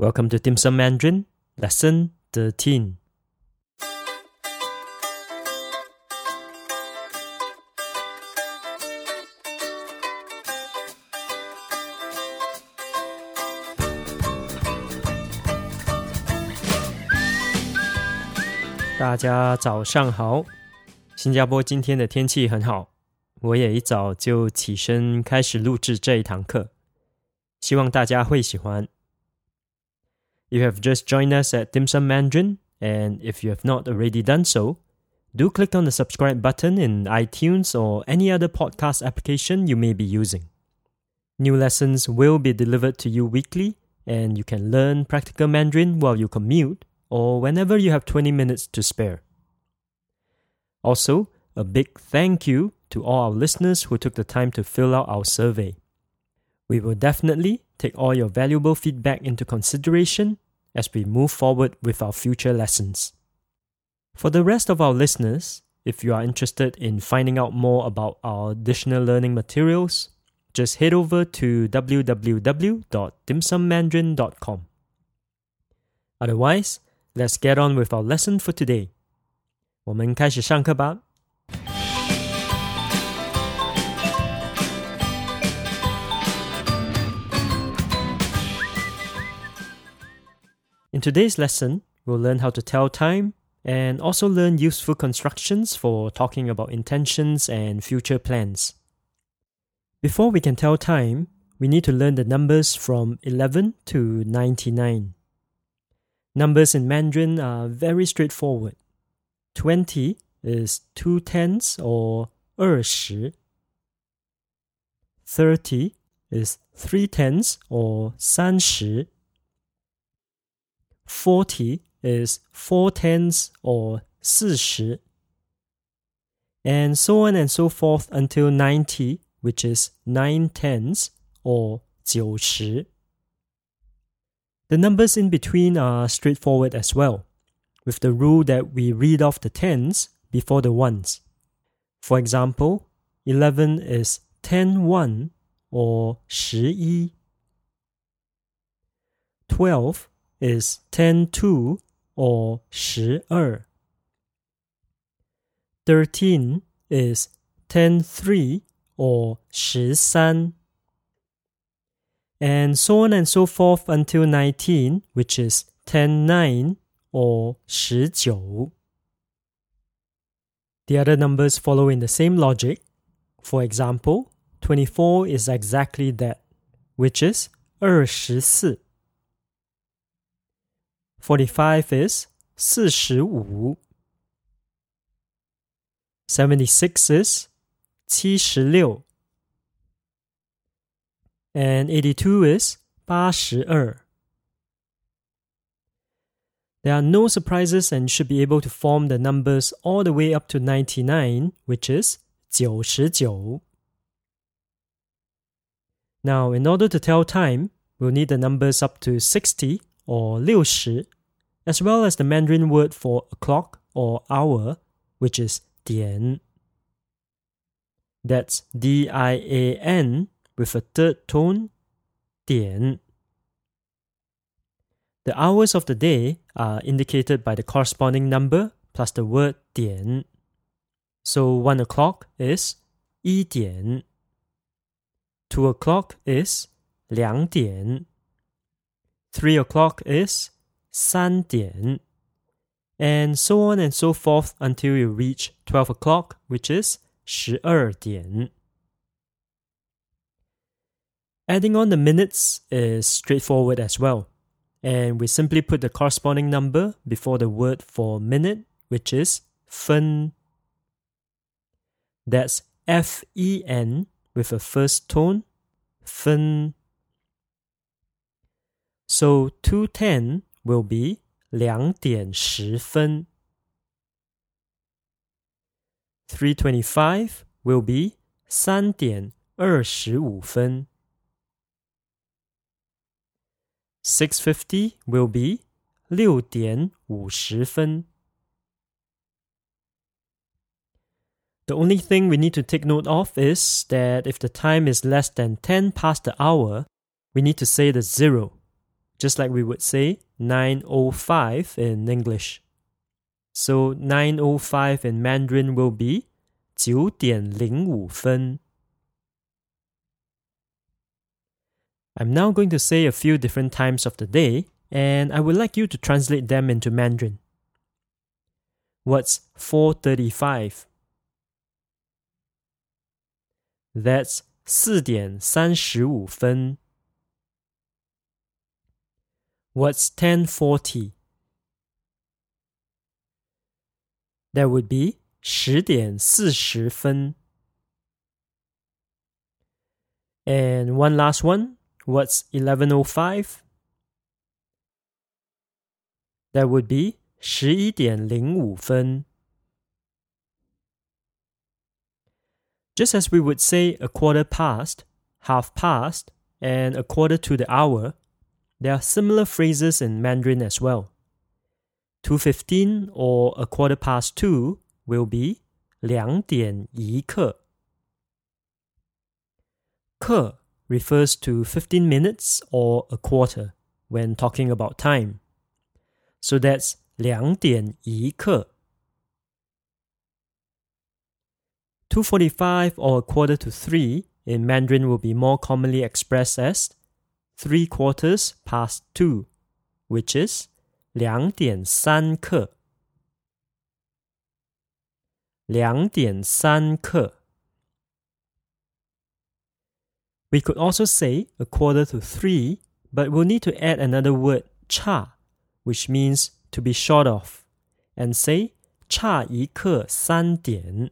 Welcome to Dim Sum Mandarin, Lesson 13. 大家早上好，新加坡今天的天气很好，我也一早就起身开始录制这一堂课，希望大家会喜欢。You have just joined us at Dim Sum Mandarin, and if you have not already done so, do click on the subscribe button in iTunes or any other podcast application you may be using. New lessons will be delivered to you weekly, and you can learn practical Mandarin while you commute or whenever you have 20 minutes to spare. Also, a big thank you to all our listeners who took the time to fill out our survey. We will definitely take all your valuable feedback into consideration as we move forward with our future lessons. For the rest of our listeners, if you are interested in finding out more about our additional learning materials, just head over to www.dimsummandarin.com. Otherwise, Let's get on with our lesson for today. 我们开始上课吧。 In today's lesson, we'll learn how to tell time and also learn useful constructions for talking about intentions and future plans. Before we can tell time, we need to learn the numbers from 11 to 99. Numbers in Mandarin are very straightforward. 20 is 2 tenths or 20. 30 is 3 tenths or 30. 40 is 4 tenths or 40. And so on and so forth until 90, which is 9 tenths or 90. The numbers in between are straightforward as well, with the rule that we read off the tens before the ones. For example, 11 is 10 1 or 11. 12 is 10 2 or 12. 13 is 10 3 or 13 and so on and so forth until 19, which is 10 9 or 19. The other numbers follow in the same logic. For example, 24 is exactly that, which is 24. 45 is 45. 76 is 76 and 82 is 82. There are no surprises and you should be able to form the numbers all the way up to 99, which is 99. Now, in order to tell time, we'll need the numbers up to 60 or 六十, as well as the Mandarin word for o'clock or hour, which is 点. That's D I A N with a third tone, 点. The hours of the day are indicated by the corresponding number plus the word 点. So 1 o'clock is 一点 .2 o'clock is 两点.3 o'clock is 3. And so on and so forth until you reach 12 o'clock, which is 12. Er Adding on the minutes is straightforward as well. And we simply put the corresponding number before the word for minute, which is fen. That's F E N with a first tone, fen. So 210 will be 两点十分. 325 will be 三点二十五分. 6.50 will be 六点五十分. The only thing we need to take note of is that if the time is less than 10 past the hour, we need to say the zero. just like we would say 905 in English. So 905 in Mandarin will be 9.05分. I'm now going to say a few different times of the day, and I would like you to translate them into Mandarin. What's 4:35? That's 4.35分. What's 1040? That would be 十点四十分。And one last one. What's 1105? That would be 十一点零五分。Just as we would say a quarter past, half past, and a quarter to the hour, there are similar phrases in Mandarin as well. 2.15 or a quarter past 2 will be 两点一刻。刻 refers to 15 minutes or a quarter when talking about time. So that's 两点一刻。2.45 or a quarter to 3 in Mandarin will be more commonly expressed as 3 quarters past 2, which is 两点三刻。两点三刻。We could also say a quarter to three, but we'll need to add another word, cha, which means to be short of, and say 差一刻三点.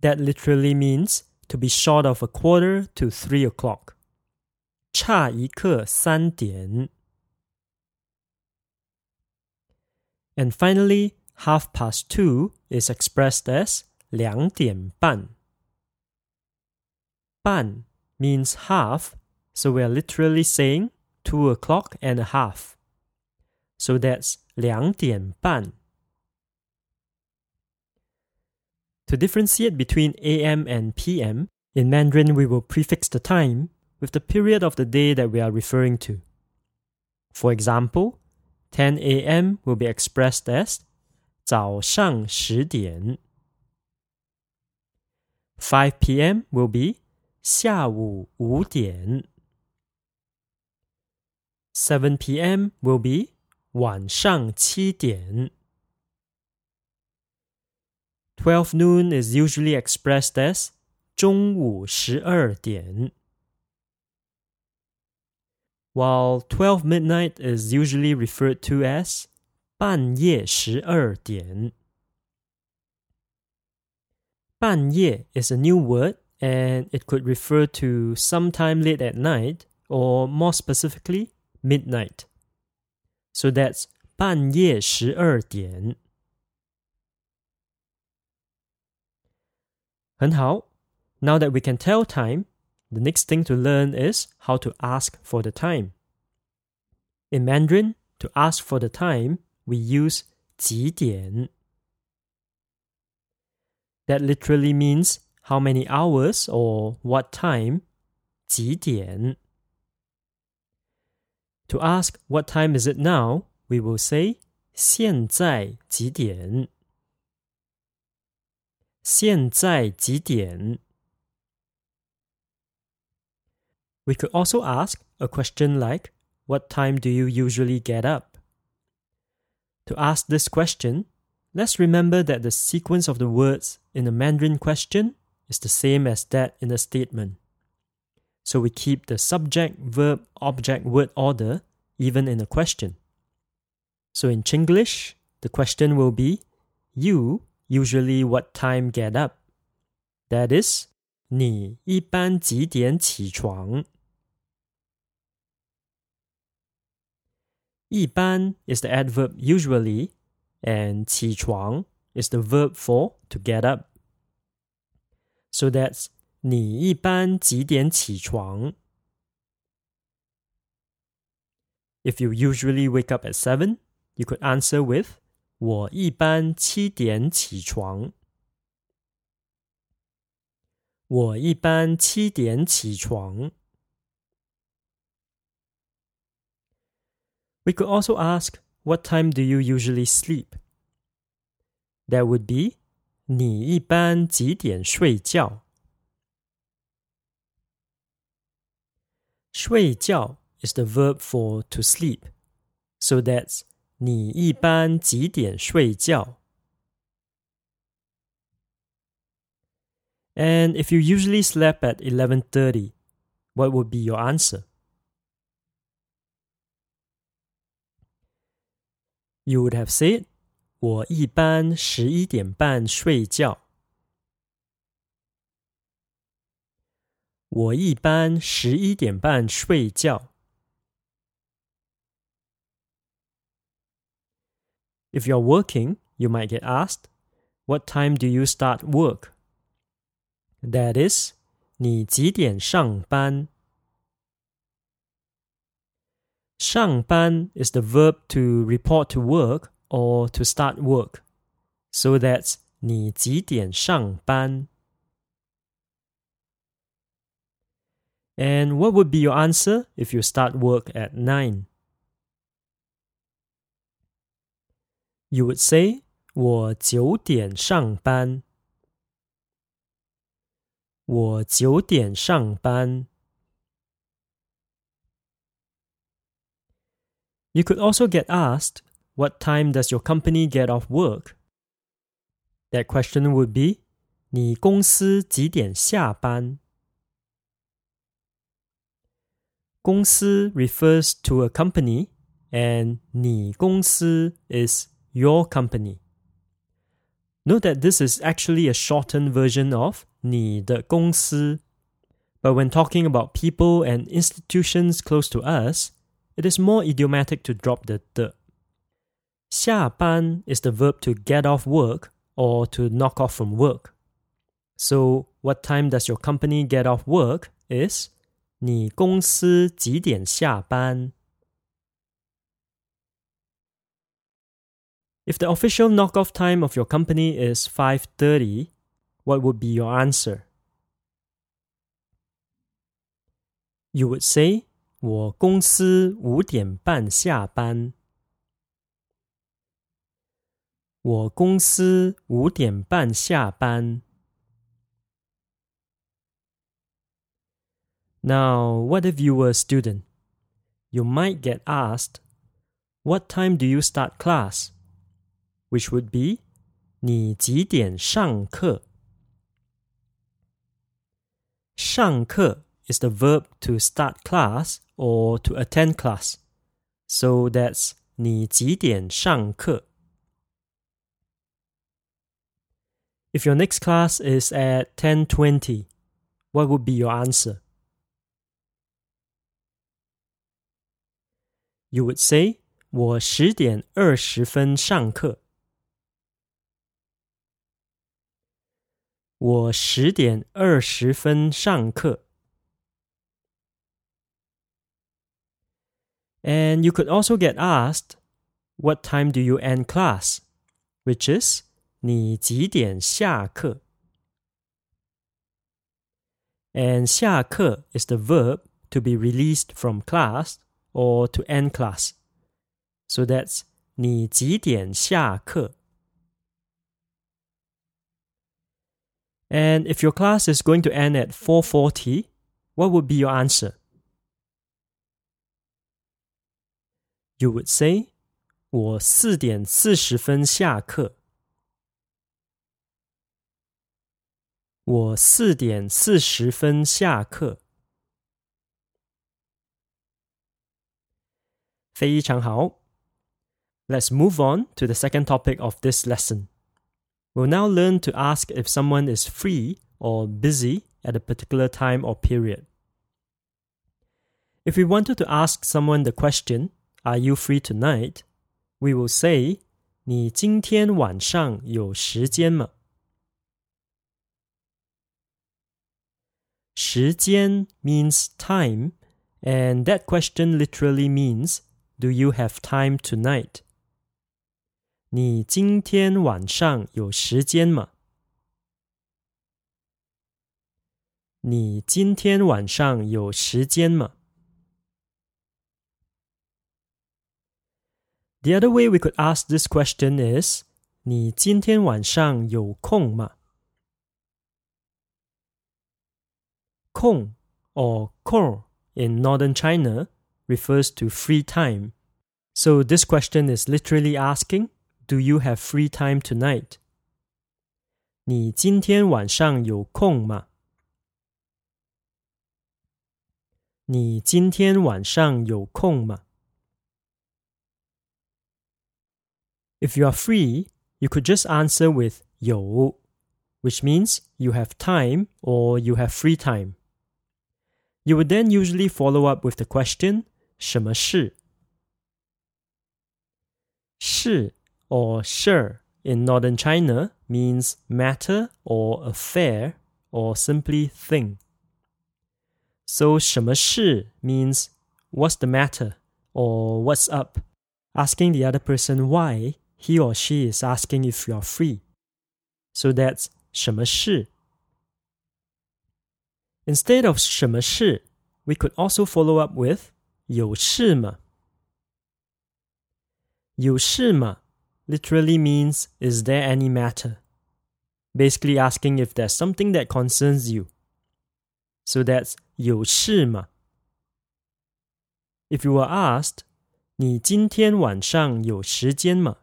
That literally means to be short of a quarter to three o'clock. 差一刻三点. And finally, half past two is expressed as 两点半.半 means half, so we are literally saying two o'clock and a half. So that's 两点半. To differentiate between AM and PM, in Mandarin we will prefix the time with the period of the day that we are referring to. For example, 10 a.m. will be expressed as 早上十点. 5 p.m. will be 下午五点。7 p.m. will be 晚上七点。 12 noon is usually expressed as 中午十二点。while 12 midnight is usually referred to as 半夜十二点。半夜 is a new word and it could refer to sometime late at night or more specifically midnight. So that's 半夜十二点。 很好。Now that we can tell time, the next thing to learn is how to ask for the time. In Mandarin, to ask for the time, we use 几点. That literally means how many hours or what time, 几点. To ask what time is it now, we will say 现在几点? 现在几点? We could also ask a question like, What time do you usually get up? To ask this question, let's remember that the sequence of the words in a Mandarin question is the same as that in a statement. So we keep the subject, verb, object, word order even in a question. So in Chinglish, the question will be, You usually what time get up? That is, 你一般几点起床？一般 is the adverb usually, and 起床 is the verb for to get up. So that's 你一般几点起床? If you usually wake up at 7, you could answer with 我一般七点起床。我一般七点起床。 We could also ask, What time do you usually sleep? That would be, 你一般几点睡觉？睡觉 is the verb for to sleep, so that's 你一般几点睡觉？And if you usually slept at 11:30, what would be your answer? You would have said, 我一般十一点半睡觉。我一般十一点半睡觉。 If you're working, you might get asked, What time do you start work? That is, 你几点上班？上班 is the verb to report to work or to start work. So that's 你几点上班？and what would be your answer if you start work at 9? You would say, 我九点上班。我九点上班。You could also get asked, What time does your company get off work? That question would be, 你公司几点下班？公司 refers to a company and 你公司 is your company. Note that this is actually a shortened version of 你的公司. But when talking about people and institutions close to us, it is more idiomatic to drop the the. 下班 is the verb to get off work or to knock off from work. So, what time does your company get off work is 你公司几点下班 ？If the official knock-off time of your company is 5:30, what would be your answer? You would say, 我公司五点半下班。我公司五点半下班。Now, what if you were a student? You might get asked, What time do you start class? Which would be, 你几点上课?上课 is the verb to start class or to attend class. So that's 你几点上课? If your next class is at 10:20, what would be your answer? You would say 我十点二十分上课。 我十点二十分上课。And you could also get asked, What time do you end class? Which is, 你几点下课? And 下课 is the verb to be released from class or to end class. So that's 你几点下课? And if your class is going to end at 4:40, what would be your answer? You would say, 我四点四十分下课。我四点四十分下课。非常好。Let's move on to the second topic of this lesson. We'll now learn to ask if someone is free or busy at a particular time or period. If we wanted to ask someone the question, Are you free tonight? we will say, 你今天晚上有时间吗？时间 means time, and that question literally means do you have time tonight? 你今天晚上有时间吗？你今天晚上有时间吗 The other way we could ask this question is 你今天晚上有空吗？空 or kor in northern China refers to free time. So this question is literally asking, do you have free time tonight？你今天晚上有空吗？你今天晚上有空吗？If you are free, you could just answer with 有 which means you have time or you have free time. You would then usually follow up with the question 什么事？事 or 事 in northern China means matter or affair or simply thing. So 什么事 means what's the matter or what's up, asking the other person why he or she is asking if you are free. So that's 什么事 Instead of 什么事 we could also follow up with 有事吗有事吗 literally means is there any matter? Basically asking if there's something that concerns you. So that's 有事吗 If you were asked 你今天晚上有时间吗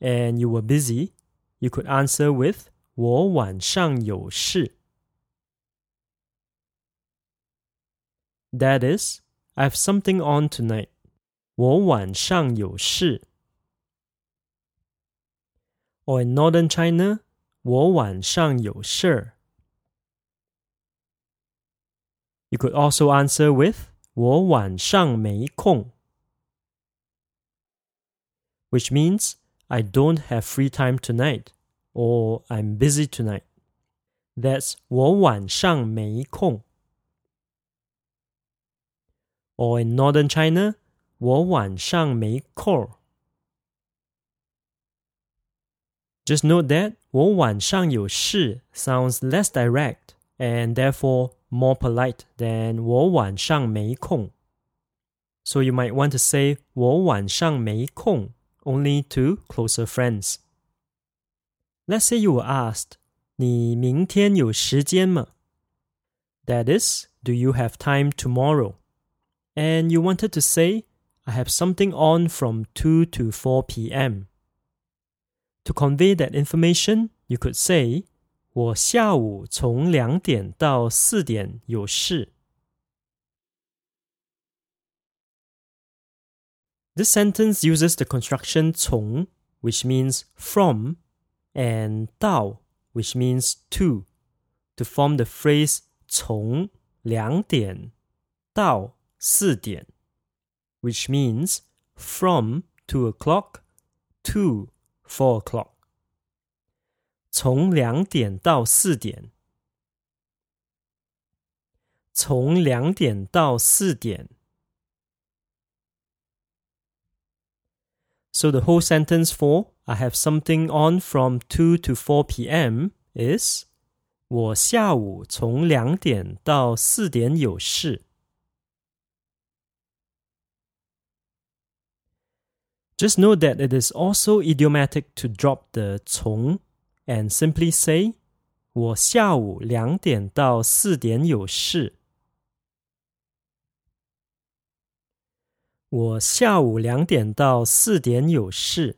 and you were busy, you could answer with 我晚上有事. That is, I have something on tonight. 我晚上有事。 or in northern China, 我晚上有事. You could also answer with 我晚上没空, which means I don't have free time tonight or I'm busy tonight. That's 我晚上没空. Or in northern China, 我晚上没空。 just note that 我晚上有事 sounds less direct and therefore more polite than 我晚上没空. So you might want to say 我晚上没空 only to closer friends. Let's say you were asked 你明天有时间吗? That is, do you have time tomorrow? And you wanted to say I have something on from 2 to 4 p.m. To convey that information, you could say, 我下午从两点到四点有事。This sentence uses the construction 从 which means from, and 到 which means to, to form the phrase 从两点到四点 which means from two o'clock to four o'clock，从两点到四点，从两点到四点。So the whole sentence for I have something on from 2 to 4 p.m. is 我下午从两点到四点有事。 Just note that it is also idiomatic to drop the 从 and simply say 我下午两点到四点有事。我下午两点到四点有事。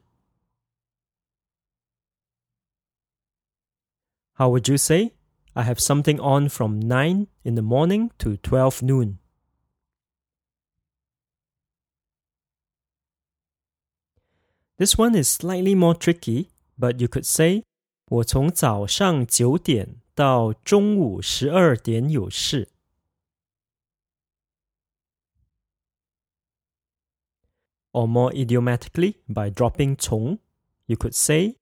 How would you say? I have something on from 9 in the morning to 12 noon. This one is slightly more tricky, but you could say 我从早上九点到中午十二点有事。Or more idiomatically, by dropping 从, you could say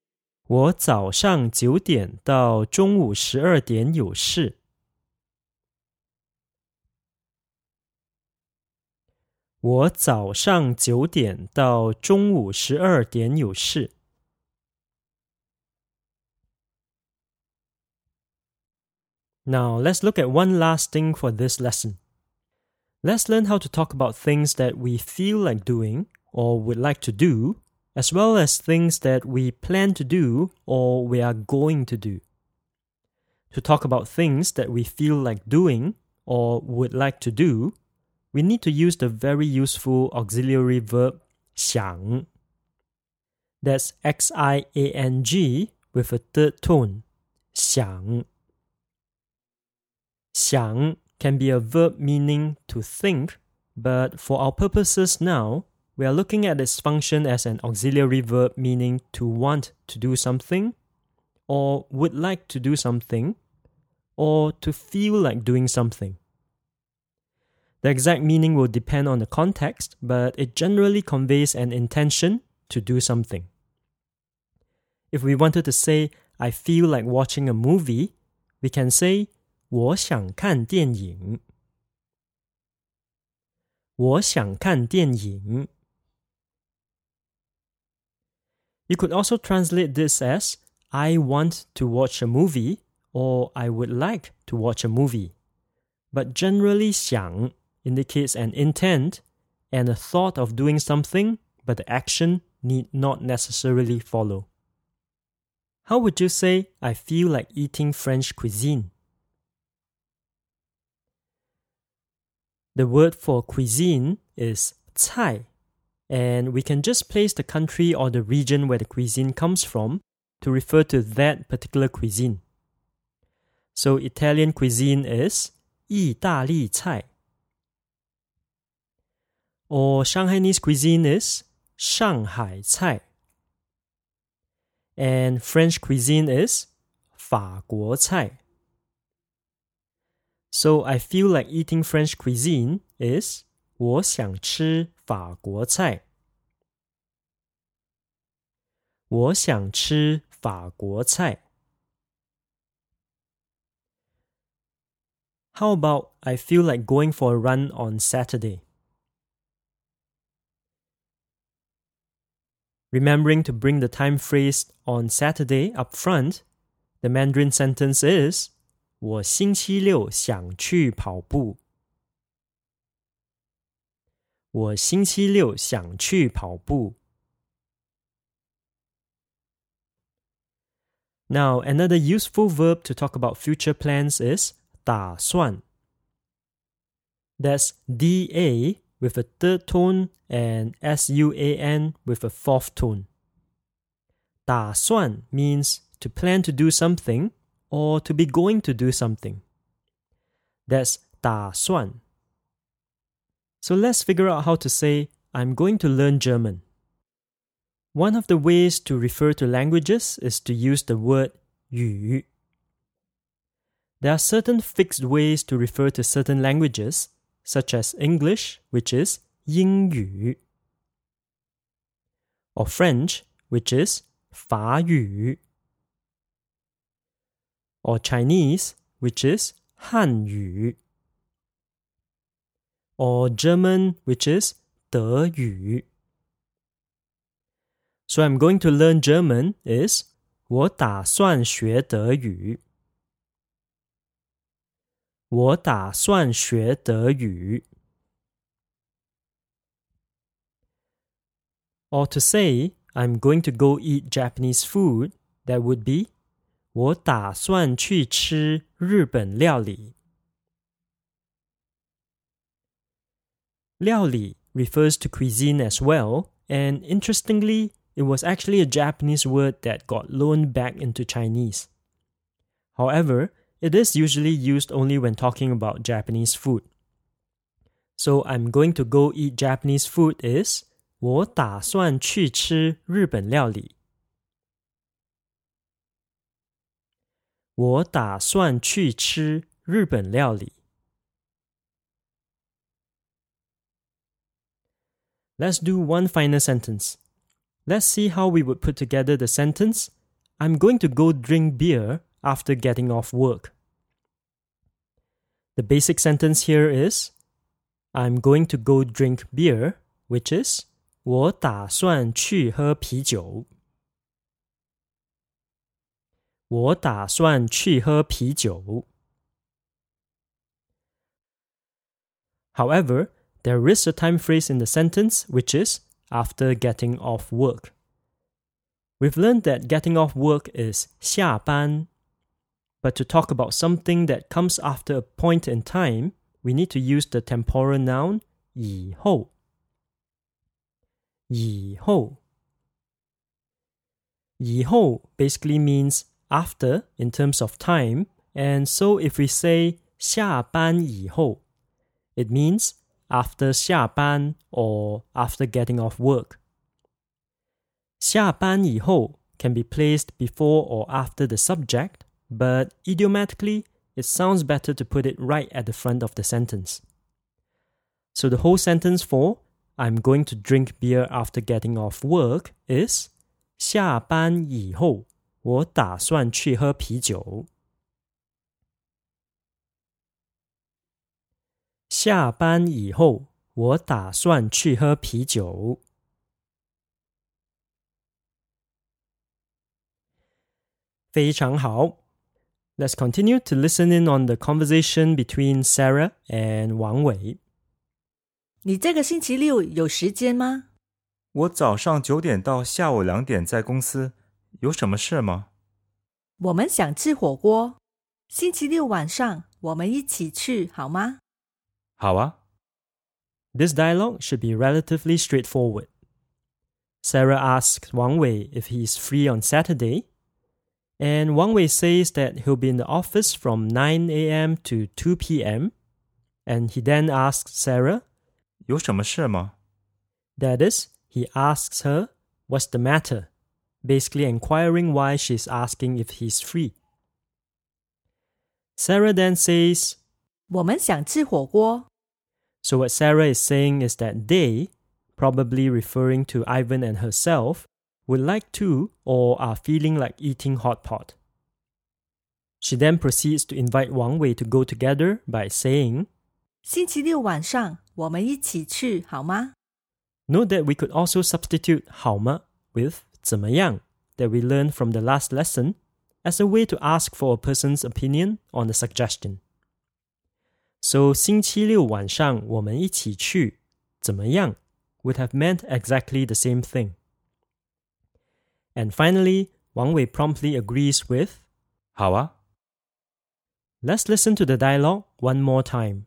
我早上九点到中午十二点有事。 我早上九点到中午十二点有事。Now let's look at one last thing for this lesson. Let's learn how to talk about things that we feel like doing or would like to do as well as things that we plan to do or we are going to do. To talk about things that we feel like doing or would like to do, we need to use the very useful auxiliary verb 想. That's X I A N G with a third tone. 想.想 can be a verb meaning to think, but for our purposes now, we are looking at its function as an auxiliary verb meaning to want to do something, or would like to do something, or to feel like doing something. The exact meaning will depend on the context, but it generally conveys an intention to do something. If we wanted to say, I feel like watching a movie, we can say, 我想看电影。我想看电影。You could also translate this as I want to watch a movie or I would like to watch a movie. But generally, 想 indicates an intent and a thought of doing something, but the action need not necessarily follow. How would you say, I feel like eating French cuisine? The word for cuisine is 菜 and we can just place the country or the region where the cuisine comes from to refer to that particular cuisine. So Italian cuisine is 意大利菜. Or Shanghainese cuisine is 上海菜. And French cuisine is 法国菜. So I feel like eating French cuisine is 我想吃法国菜。我想吃法国菜。How about I feel like going for a run on Saturday? Remembering to bring the time phrase on Saturday up front, the Mandarin sentence is 我星期六想去跑步。我星期六想去跑步。Now, another useful verb to talk about future plans is 打算. That's da with a third tone and suan with a fourth tone. 打算 means to plan to do something or to be going to do something. That's 打算. So let's figure out how to say, I'm going to learn German. One of the ways to refer to languages is to use the word 语. There are certain fixed ways to refer to certain languages, such as English, which is 英语, or French, which is 法语, or Chinese, which is 汉语 or German, which is 德语. So I'm going to learn German is 我打算学德语。 我打算学德语。Or to say I'm going to go eat Japanese food, that would be 我打算去吃日本料理。料理 refers to cuisine as well, and interestingly, it was actually a Japanese word that got loaned back into Chinese. However, it is usually used only when talking about Japanese food. So I'm going to go eat Japanese food is 我打算去吃日本料理。我打算去吃日本料理。Let's do one final sentence. Let's see how we would put together the sentence I'm going to go drink beer after getting off work. The basic sentence here is I'm going to go drink beer, which is 我打算去喝啤酒。我打算去喝啤酒。However, there is a time phrase in the sentence which is after getting off work. We've learned that getting off work is 下班, but to talk about something that comes after a point in time, we need to use the temporal noun 以后.以后.以后 basically means after in terms of time, and so if we say 下班以后, it means after 下班 or after getting off work. 下班以后 can be placed before or after the subject, but idiomatically, it sounds better to put it right at the front of the sentence. So the whole sentence for I'm going to drink beer after getting off work is 下班以后我打算去喝啤酒。下班以后，我打算去喝啤酒。非常好。 Let's continue to listen in on the conversation between Sarah and 王伟。你这个星期六有时间吗？我早上九点到下午两点在公司，有什么事吗？我们想吃火锅，星期六晚上我们一起去好吗？好啊。This dialogue should be relatively straightforward. Sarah asks Wang Wei if he is free on Saturday, and Wang Wei says that he'll be in the office from 9 a.m. to 2 p.m. And he then asks Sarah, 有什么事吗? That is, he asks her, What's the matter? Basically, inquiring why she's asking if he's free. Sarah then says, 我们想吃火锅。 So, what Sarah is saying is that they, probably referring to Ivan and herself, would like to or are feeling like eating hot pot. She then proceeds to invite Wang Wei to go together by saying, 星期六晚上我们一起去好吗？ Note that we could also substitute 好吗 with 怎么样 that we learned from the last lesson as a way to ask for a person's opinion on the suggestion. So 星期六晚上我们一起去怎么样 would have meant exactly the same thing. And finally, Wang Wei promptly agrees with 好啊。 Let's listen to the dialogue one more time.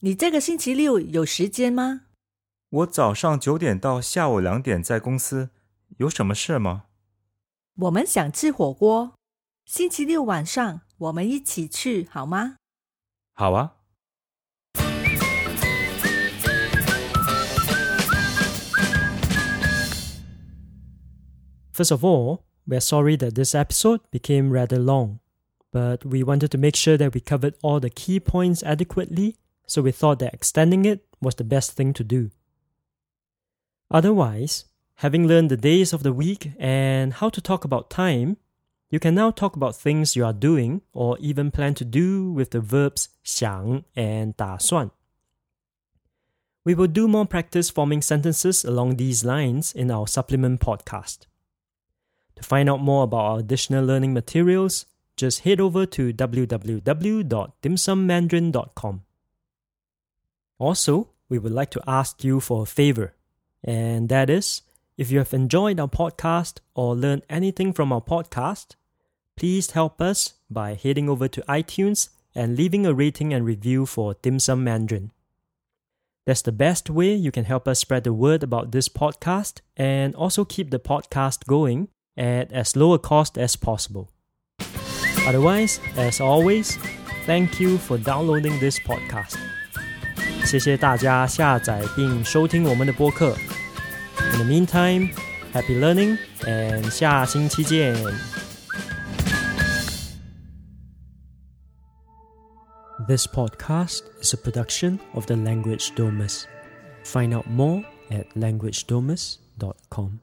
你这个星期六有时间吗？我早上九点到下午两点在公司，有什么事吗？我们想吃火锅，星期六晚上我们一起去好吗？好啊。 First of all, we're sorry that this episode became rather long, but we wanted to make sure that we covered all the key points adequately, so we thought that extending it was the best thing to do. Otherwise, having learned the days of the week and how to talk about time, you can now talk about things you are doing or even plan to do with the verbs 想 and 打算. We will do more practice forming sentences along these lines in our supplement podcast. To find out more about our additional learning materials, just head over to www.dimsummandarin.com. Also, we would like to ask you for a favor, and that is if you have enjoyed our podcast or learned anything from our podcast, please help us by heading over to iTunes and leaving a rating and review for Dim Sum Mandarin. That's the best way you can help us spread the word about this podcast and also keep the podcast going at as low a cost as possible. Otherwise, as always, thank you for downloading this podcast. 谢谢大家下载并收听我们的播客。In the meantime, happy learning and 下星期见。This podcast is a production of the Language Domus. Find out more at languagedomus.com.